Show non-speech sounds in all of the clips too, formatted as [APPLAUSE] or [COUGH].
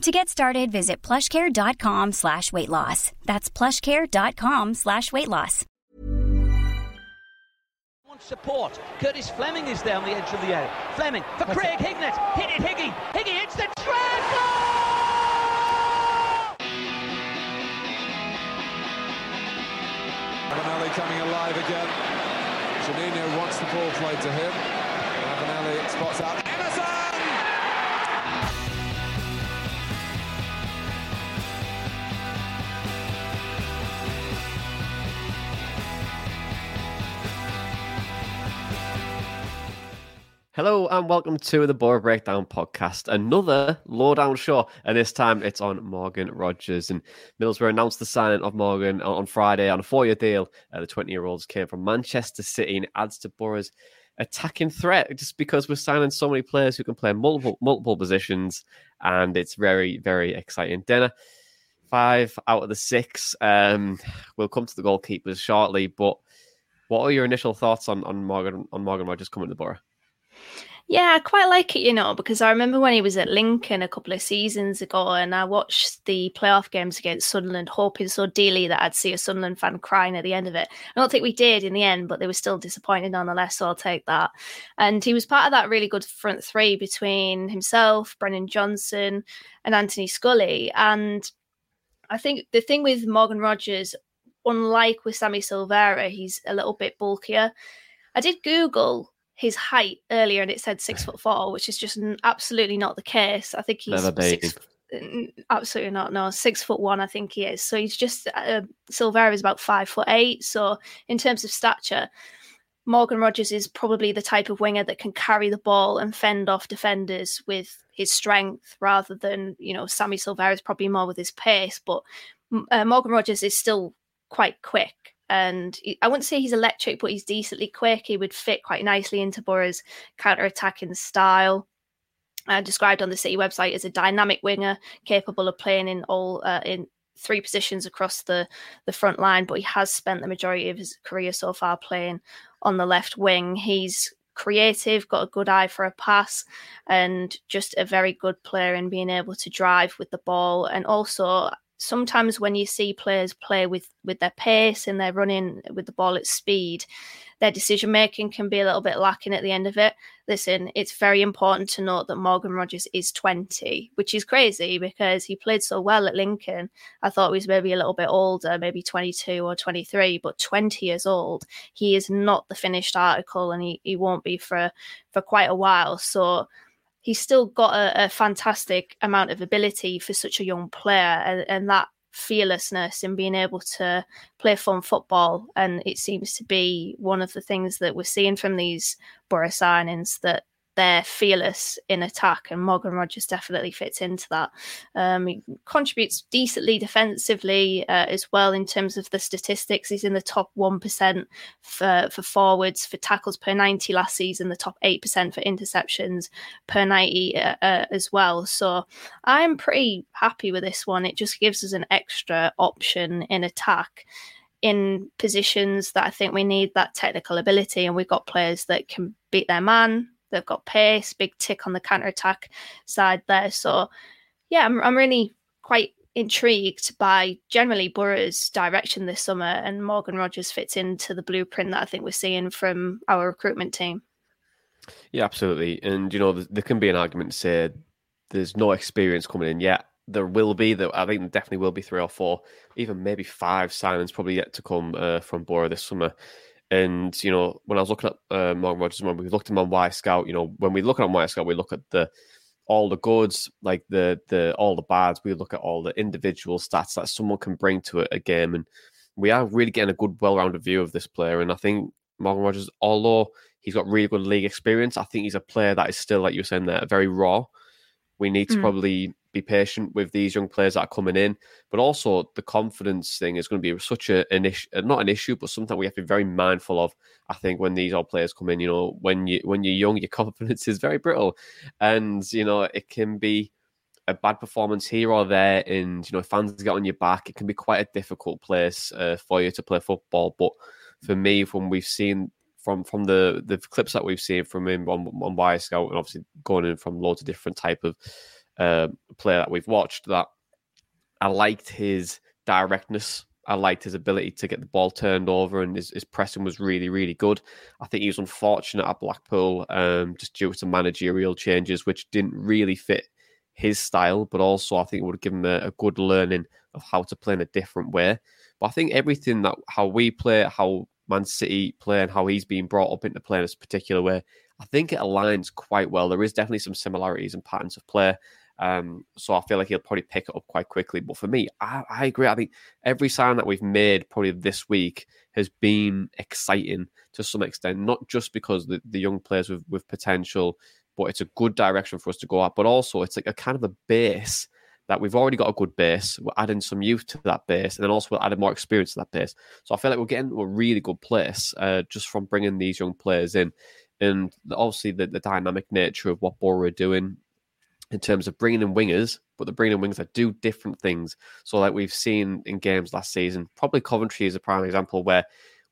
To get started, visit plushcare.com slash weight loss. That's plushcare.com slash weight loss. support. Curtis Fleming is there on the edge of the area. Fleming for Craig Hignett. Hit it, Higgy. Higgy hits the trap. Goal! Ravanelli coming alive again. Juninho wants the ball played to him. Ravanelli spots out Hello and welcome to the Boro Breakdown podcast, another lowdown show, and this time it's on Morgan Rogers. And Middlesbrough announced the signing of Morgan on Friday on a four-year deal. Uh, the 20-year-olds came from Manchester City and adds to Boro's attacking threat just because we're signing so many players who can play multiple multiple positions, and it's very very exciting. Dana, five out of the six. Um, we'll come to the goalkeepers shortly, but what are your initial thoughts on on Morgan on Morgan Rogers coming to Boro? Yeah, I quite like it, you know, because I remember when he was at Lincoln a couple of seasons ago and I watched the playoff games against Sunderland, hoping so dearly that I'd see a Sunderland fan crying at the end of it. I don't think we did in the end, but they were still disappointed nonetheless, so I'll take that. And he was part of that really good front three between himself, Brennan Johnson, and Anthony Scully. And I think the thing with Morgan Rogers, unlike with Sammy Silvera, he's a little bit bulkier. I did Google his height earlier and it said six [LAUGHS] foot four, which is just absolutely not the case. I think he's six, absolutely not. No, six foot one, I think he is. So he's just uh, Silvera is about five foot eight. So in terms of stature, Morgan Rogers is probably the type of winger that can carry the ball and fend off defenders with his strength rather than, you know, Sammy Silvera is probably more with his pace. But uh, Morgan Rogers is still quite quick. And he- I wouldn't say he's electric, but he's decently quick. He would fit quite nicely into Boro's counter attacking style. Uh, described on the City website as a dynamic winger capable of playing in all uh, in three positions across the the front line. But he has spent the majority of his career so far playing on the left wing. He's creative, got a good eye for a pass, and just a very good player in being able to drive with the ball. And also, sometimes when you see players play with with their pace and they're running with the ball at speed, their decision making can be a little bit lacking at the end of it. Listen, it's very important to note that Morgan Rogers is 20, which is crazy because he played so well at Lincoln. I thought he was maybe a little bit older, maybe 22 or 23, but 20 years old. He is not the finished article and he, he won't be for, for quite a while. So he's still got a, a fantastic amount of ability for such a young player and, and that fearlessness in being able to play fun football. And it seems to be one of the things that we're seeing from these Boro signings that they're fearless in attack and Morgan Rogers definitely fits into that um, he contributes decently defensively uh, as well in terms of the statistics he's in the top 1% for, for forwards for tackles per 90 last season the top 8% for interceptions per 90 uh, uh, as well so I'm pretty happy with this one. It just gives us an extra option in attack in positions that I think we need that technical ability, and we've got players that can beat their man. They've got pace, big tick on the counter attack side there. So, yeah, I'm, I'm really quite intrigued by generally Boro's direction this summer, and Morgan Rogers fits into the blueprint that I think we're seeing from our recruitment team. Yeah, absolutely. And you know, there can be an argument to say there's no experience coming in yet. there will be that I think there definitely will be three or four, even maybe five signings probably yet to come uh, from Boro this summer. And you know, when I was looking at uh, Morgan Rogers, when we looked at him on Wyscout, you know, when we look at on Wyscout, we look at the all the goods, like the the all the bads. We look at all the individual stats that someone can bring to a game, and we are really getting a good, well-rounded view of this player. And I think Morgan Rogers, although he's got really good league experience, I think he's a player that is still, like you were saying, there very raw. We need to mm. probably be patient with these young players that are coming in, but also the confidence thing is going to be such a, an issue, not an issue, but something we have to be very mindful of. I think when these old players come in, you know, when you when you're young, your [LAUGHS] confidence is very brittle, and you know it can be a bad performance here or there, and you know fans get on your back. It can be quite a difficult place uh, for you to play football. But for me, when we've seen from from the the clips that we've seen from him on on Wyscout, and obviously going in from loads of different type of uh, player that we've watched that I liked his directness. I liked his ability to get the ball turned over, and his, his pressing was really, really good. I think he was unfortunate at Blackpool, um, just due to managerial changes, which didn't really fit his style. But also, I think it would have given him a, a good learning of how to play in a different way. But I think everything that how we play, how Man City play, and how he's being brought up into play in this particular way, I think it aligns quite well. There is definitely some similarities and patterns of play. Um, so I feel like he'll probably pick it up quite quickly. But for me, I, I, agree. I think every sign that we've made probably this week has been exciting to some extent, not just because the, the young players with, with potential, but it's a good direction for us to go at. But also, it's like a kind of a base that we've already got a good base. We're adding some youth to that base, and then also we're adding more experience to that base. So I feel like we're getting to a really good place uh, just from bringing these young players in. And obviously, the, the dynamic nature of what Boro are doing in terms of bringing in wingers, but they're bringing in wingers that do different things. So, like we've seen in games last season, probably Coventry is a prime example where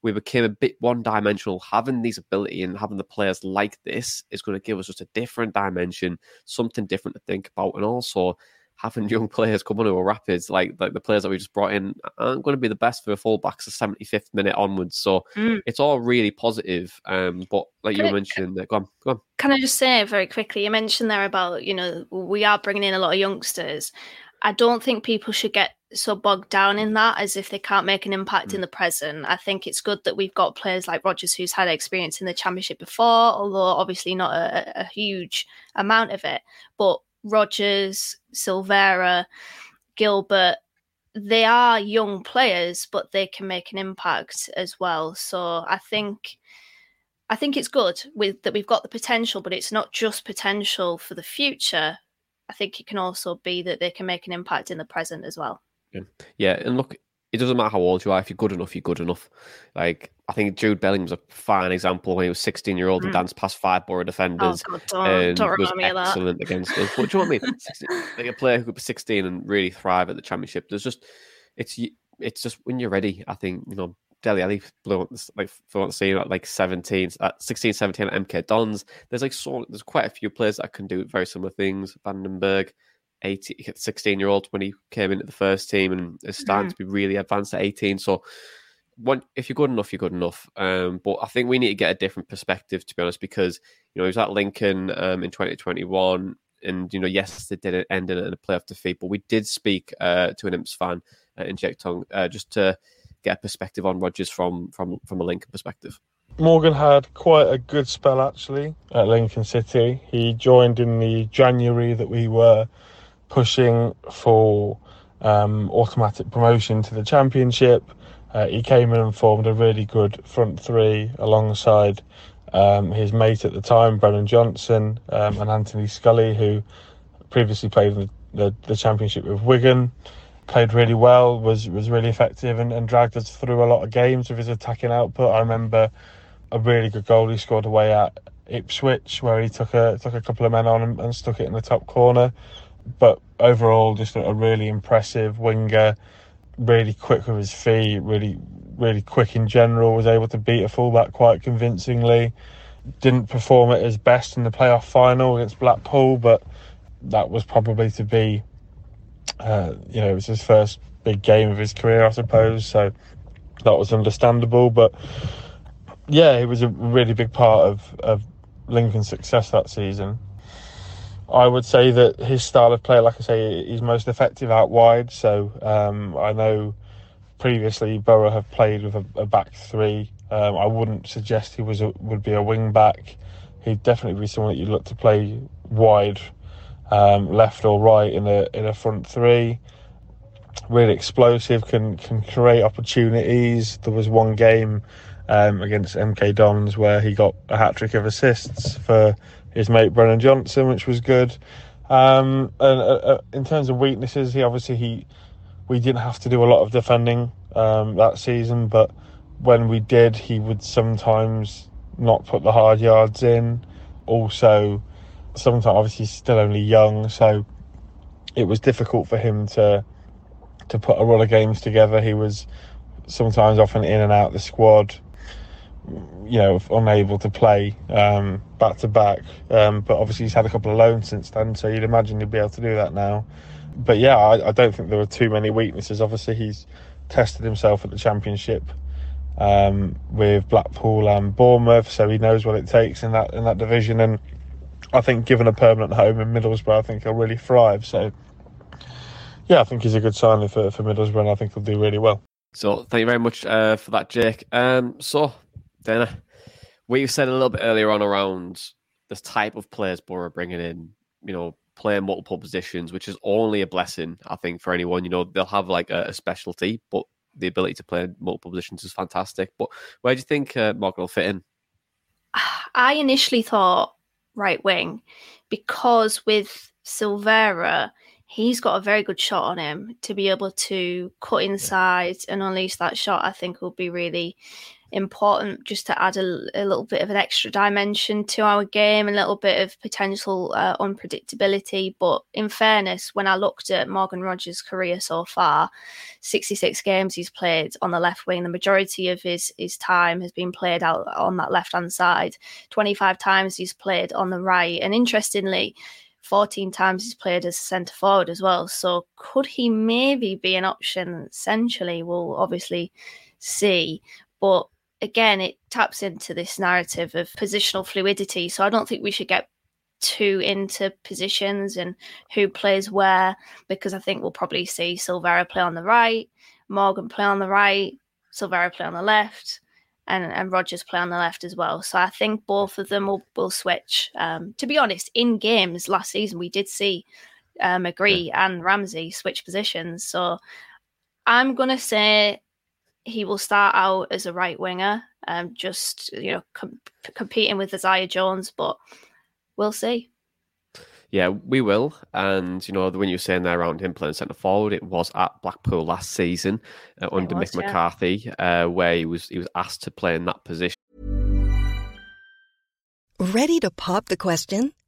we became a bit one dimensional. Having these ability and having the players like this is going to give us just a different dimension, something different to think about, and also having young players come onto a Rapids, like like the players that we just brought in, aren't going to be the best for the fullbacks the 75th minute onwards. So mm. it's all really positive. Um, but like can you I, mentioned, can, go on, go on. Can I just say very quickly? You mentioned there about you know we are bringing in a lot of youngsters. I don't think people should get so bogged down in that as if they can't make an impact mm. in the present. I think it's good that we've got players like Rogers who's had experience in the championship before, although obviously not a, a huge amount of it. But Rogers, Silvera, Gilbert, they are young players, but they can make an impact as well. So I think I think it's good with that we've got the potential, but it's not just potential for the future. I think it can also be that they can make an impact in the present as well. Yeah, and look, it doesn't matter how old you are. If you're good enough, you're good enough. Like I think Jude Bellingham's a fine example when he was 16 year old mm. and danced past five Boro defenders oh, God, and don't was excellent against us. But do you know what I mean? [LAUGHS] 16, like a player who could be 16 and really thrive at the championship. There's just it's it's just when you're ready. I think you know Dele Alli blew up like for what scene at like 17, at 16, 17 at MK Dons. There's like so there's quite a few players that can do very similar things. van den Berg. 18, 16 year old when he came into the first team and is starting mm. to be really advanced at 18. So, one, if you're good enough, you're good enough. Um, but I think we need to get a different perspective, to be honest, because you know he was at Lincoln um, in 2021, and you know yes, they did end in a playoff defeat, but we did speak uh, to an Imps fan uh, in Checktong uh, just to get a perspective on Rogers from from from a Lincoln perspective. Morgan had quite a good spell actually at Lincoln City. He joined in the January that we were pushing for um, automatic promotion to the championship. Uh, he came in and formed a really good front three alongside um, his mate at the time, Brennan Johnson, um, and Anthony Scully, who previously played in the, the, the, championship with Wigan. Played really well, was was really effective, and, and dragged us through a lot of games with his attacking output. I remember a really good goal he scored away at Ipswich, where he took a took a couple of men on and, and stuck it in the top corner but overall, just a, really impressive winger. Really quick with his feet. Really, really quick in general. Was able to beat a fullback quite convincingly. Didn't perform at his best in the playoff final against Blackpool, but that was probably to be. Uh, you know, it was his first big game of his career, I suppose. So that was understandable. But yeah, it was a really big part of, of Lincoln's success that season. I would say that his style of play, like I say, is most effective out wide. So um, I know previously Boro have played with a, a back three. Um, I wouldn't suggest he was a, would be a wing back. He'd definitely be someone that you'd look to play wide, um, left or right in a in a front three. Really explosive, can can create opportunities. There was one game um, against MK Dons where he got a hat trick of assists for his mate Brennan Johnson, which was good. Um, and uh, uh, in terms of weaknesses, he obviously he we didn't have to do a lot of defending um, that season, but when we did, he would sometimes not put the hard yards in. Also, sometimes obviously he's still only young, so it was difficult for him to to put a lot of games together. He was sometimes often in and out of the squad, you know, unable to play um, back to back. Um, but obviously he's had a couple of loans since then, so you'd imagine he'd be able to do that now but yeah, I, I, don't think there were too many weaknesses. Obviously, he's tested himself at the championship um, with Blackpool and Bournemouth, so he knows what it takes in that in that division. And I think, given a permanent home in Middlesbrough, I think he'll really thrive. So yeah, I think he's a good signing for for Middlesbrough, and I think he'll do really well. So thank you very much uh, for that, Jake. Um, so Dana, we said a little bit earlier on around this type of players Boro bringing in, you know, playing multiple positions, which is only a blessing, I think, for anyone. You know, they'll have like a, a specialty, but the ability to play multiple positions is fantastic. But where do you think uh, Morgan will fit in? I initially thought right wing because with Silvera, he's got a very good shot on him to be able to cut inside and unleash that shot. I think will be really important just to add a, a, little bit of an extra dimension to our game, a little bit of potential uh, unpredictability. But in fairness, when I looked at Morgan Rogers' career so far, 66 games he's played on the left wing, the majority of his, his time has been played out on that left hand side. 25 times he's played on the right. And interestingly, 14 times he's played as centre forward as well. So could he maybe be an option? Essentially, we'll obviously see. But again, it taps into this narrative of positional fluidity. So I don't think we should get too into positions and who plays where, because I think we'll probably see Silvera play on the right, Morgan play on the right, Silvera play on the left, and, and Rogers play on the left as well. So I think both of them will, will switch. Um, to be honest, in games last season, we did see uh, McGree yeah. and Ramsey switch positions. So I'm going to say he will start out as a right winger, um, just you know com- competing with Isaiah Jones, but we'll see. Yeah, we will. And you know, when you were saying there around him playing centre forward, it was at Blackpool last season uh, under was, Mick yeah. McCarthy, uh, where he was he was asked to play in that position. Ready to pop the question?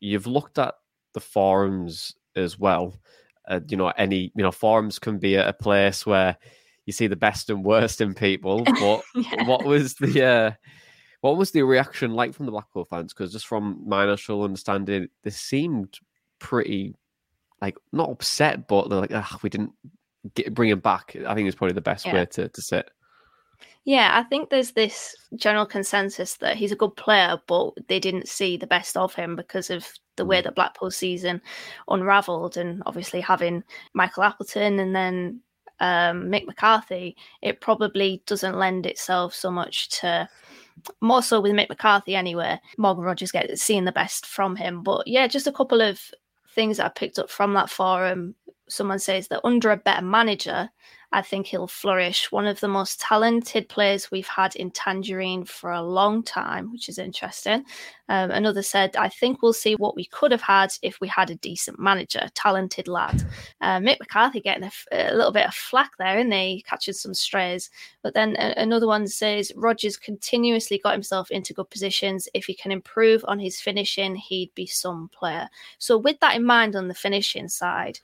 You've looked at the forums as well. Uh, you know, any you know forums can be a, place where you see the best and worst in people. [LAUGHS] But yeah. what was the uh, what was the reaction like from the Blackpool fans? Because just from my initial understanding, they seemed pretty like not upset, but they're like, oh, we didn't get, bring him back. I think it's probably the best yeah. way to to sit. Yeah, I think there's this general consensus that he's a good player, but they didn't see the best of him because of the way mm. that Blackpool's season unravelled, and obviously having Michael Appleton and then um, Mick McCarthy, it probably doesn't lend itself so much to more so with Mick McCarthy anyway. Morgan Rogers gets seeing the best from him, but yeah, just a couple of things that I picked up from that forum. Someone says that under a better manager, I think he'll flourish. One of the most talented players we've had in Tangerine for a long time, which is interesting. Um, another said, I think we'll see what we could have had if we had a decent manager, talented lad. Uh, Mick McCarthy getting a, little bit of flack there, and he catching some strays. But then a, another one says Rogers continuously got himself into good positions. If he can improve on his finishing, he'd be some player. So with that in mind on the finishing side,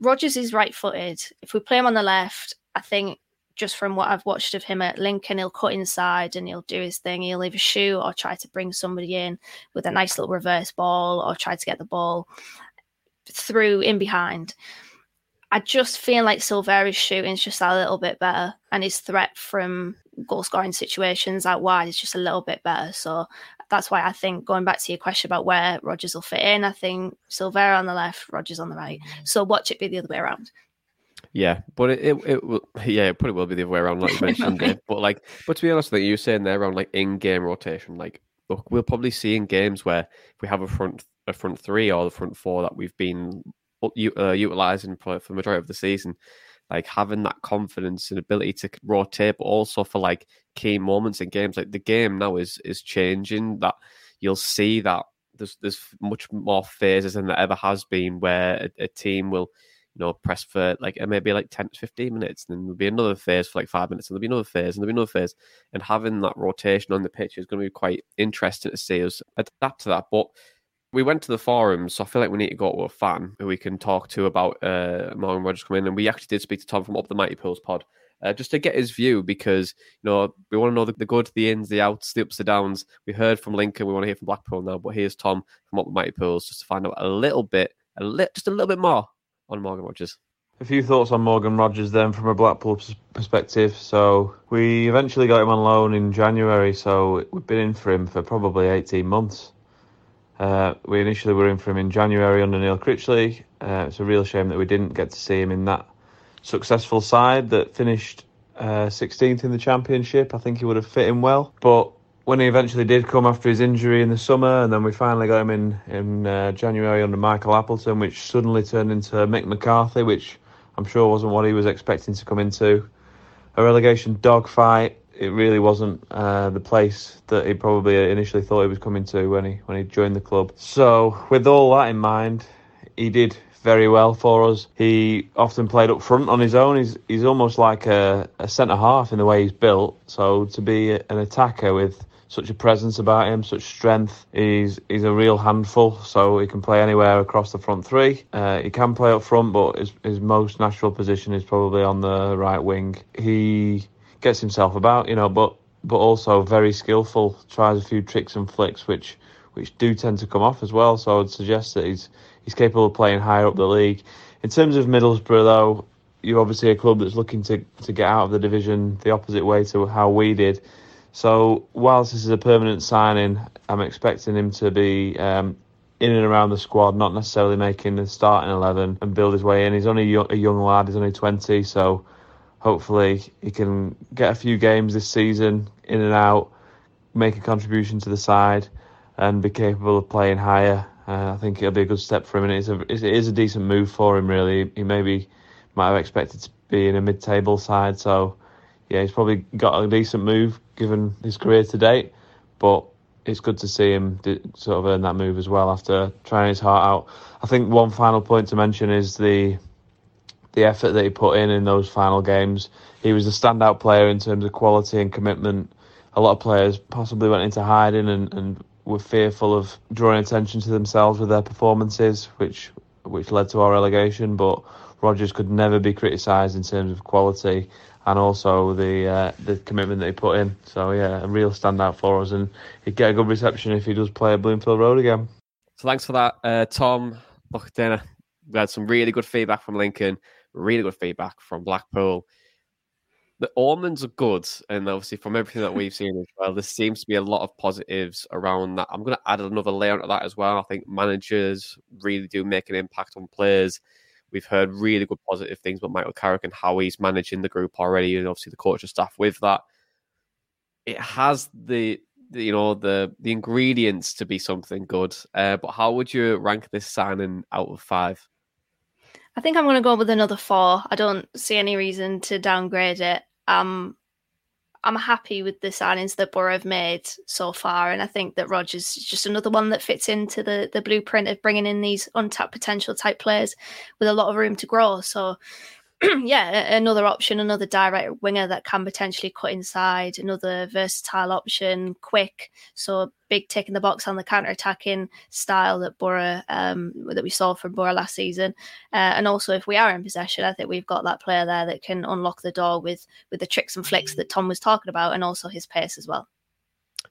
Rogers is right footed. If we play him on the left, I think just from what I've watched of him at Lincoln, he'll cut inside and he'll do his thing. He'll either shoot or try to bring somebody in with a nice little reverse ball or try to get the ball through in behind. I just feel like Silvera's shooting is just a little bit better and his threat from goal scoring situations out wide is just a little bit better. So that's why I think going back to your question about where Rogers will fit in, I think Silvera on the left, Rogers on the right. So watch it be the other way around. Yeah, but it, it, it will yeah, it probably will be the other way around, like [LAUGHS] you mentioned. Dave. But like, but to be honest, like you were saying there around like in game rotation, like look, we'll probably see in games where if we have a front a front three or the front four that we've been uh, utilizing for, for the majority of the season, like having that confidence and ability to rotate, but also for like key moments in games. Like the game now is is changing. That you'll see that there's there's much more phases than there ever has been where a, a team will you know press for like maybe like 10 to 15 minutes and then there'll be another phase for like five minutes and there'll be another phase and there'll be another phase and having that rotation on the pitch is going to be quite interesting to see us adapt to that but we went to the forums, so I feel like we need to go to a fan who we can talk to about uh, Morgan Rogers coming in. And we actually did speak to Tom from Up the Mighty Pools pod uh, just to get his view because, you know, we want to know the, the, good, the ins, the outs, the ups, the downs. We heard from Lincoln, we want to hear from Blackpool now, but here's Tom from Up the Mighty Pools just to find out a little bit, a li- just a little bit more on Morgan Rogers. A few thoughts on Morgan Rogers then from a Blackpool perspective. So we eventually got him on loan in January, so we've been in for him for probably 18 months. Uh, we initially were in for him in January under Neil Critchley. Uh, it's a real shame that we didn't get to see him in that successful side that finished uh, 16th in the championship. I think he would have fit in well. But when he eventually did come after his injury in the summer, and then we finally got him in in uh, January under Michael Appleton, which suddenly turned into Mick McCarthy, which I'm sure wasn't what he was expecting to come into. A relegation dogfight it really wasn't uh, the place that he probably initially thought he was coming to when he when he joined the club. So with all that in mind, he did very well for us. He often played up front on his own. He's he's almost like a, a centre half in the way he's built. So to be an attacker with such a presence about him, such strength. He's he's a real handful, so he can play anywhere across the front three. Uh, he can play up front, but his his most natural position is probably on the right wing. He gets himself about, you know, but but also very skillful. Tries a few tricks and flicks, which which do tend to come off as well. So I would suggest that he's he's capable of playing higher up the league. In terms of Middlesbrough, though, you're obviously a club that's looking to to get out of the division the opposite way to how we did. So whilst this is a permanent signing, I'm expecting him to be um, in and around the squad, not necessarily making the starting eleven and build his way in. He's only a young lad; he's only 20, so hopefully he can get a few games this season in and out, make a contribution to the side and be capable of playing higher. Uh, I think it'll be a good step for him, and it's a it is a decent move for him. Really, he maybe might have expected to be in a mid-table side, so yeah, he's probably got a decent move given his career to date. But it's good to see him sort of earn that move as well after trying his heart out. I think one final point to mention is the the effort that he put in in those final games. He was a standout player in terms of quality and commitment. A lot of players possibly went into hiding and, and were fearful of drawing attention to themselves with their performances, which which led to our relegation. But Rogers could never be criticised in terms of quality and also the uh, the commitment that he put in. So yeah, a real standout for us, and he'd get a good reception if he does play at Bloomfield Road again. So thanks for that, uh, Tom. Dana, we had some really good feedback from Lincoln, really good feedback from Blackpool. The omens are good, and obviously from everything that we've seen as well, there seems to be a lot of positives around that. I'm going to add another layer to that as well. I think managers really do make an impact on players. We've heard really good positive things about Michael Carrick and how he's managing the group already, and obviously the coach and staff with that. It has the, the you know the the ingredients to be something good. Uh, but how would you rank this signing out of five? I think I'm going to go with another four. I don't see any reason to downgrade it. Um, I'm happy with the signings that Boro have made so far, and I think that Rogers is just another one that fits into the the blueprint of bringing in these untapped potential type players with a lot of room to grow. So [CLEARS THROAT] yeah, another option, another direct winger that can potentially cut inside, another versatile option, quick. So big tick in the box on the counter attacking style that Boro um, that we saw from Boro last season. Uh, and also, if we are in possession, I think we've got that player there that can unlock the door with with the tricks and flicks that Tom was talking about, and also his pace as well.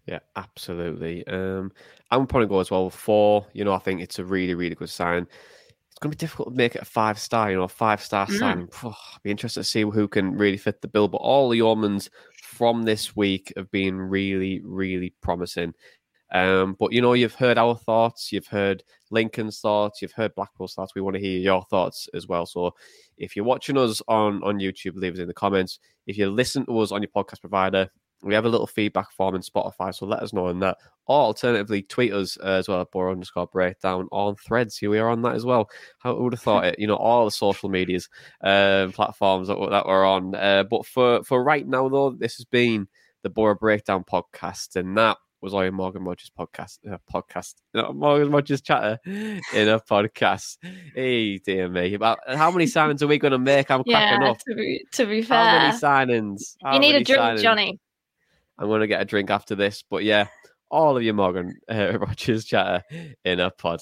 Yeah, absolutely. Um, I'm probably go as well four. You know, I think it's a really, really good sign it's going to be difficult to make it a five star, you know, five star mm. sign. Oh, be interested to see who can really fit the bill. But all the omens from this week have been really, really promising. Um, but you know, you've heard our thoughts, you've heard Lincoln's thoughts, you've heard Blackpool's thoughts. We want to hear your thoughts as well. So if you're watching us on on YouTube, leave us in the comments. If you listen to us on your podcast provider, we have a little feedback form in Spotify, so let us know on that. Or alternatively, tweet us uh, as well at Boro underscore breakdown on threads. Here we are on that as well. How would have thought it? You know, all the social medias uh, platforms that, that we're on. Uh, but for, for right now, though, this has been the Boro Breakdown podcast, and that was all Morgan Rogers podcast. Uh, podcast, not Morgan Rogers chatter in a podcast. Hey, dear me! About how many signings are we going to make? I'm yeah, cracking up. To be, to be fair, how many signings? How you need a drink, signings? Jonny. I'm going to get a drink after this. But yeah, all of you Morgan uh, [LAUGHS] Rogers chatter in a pod.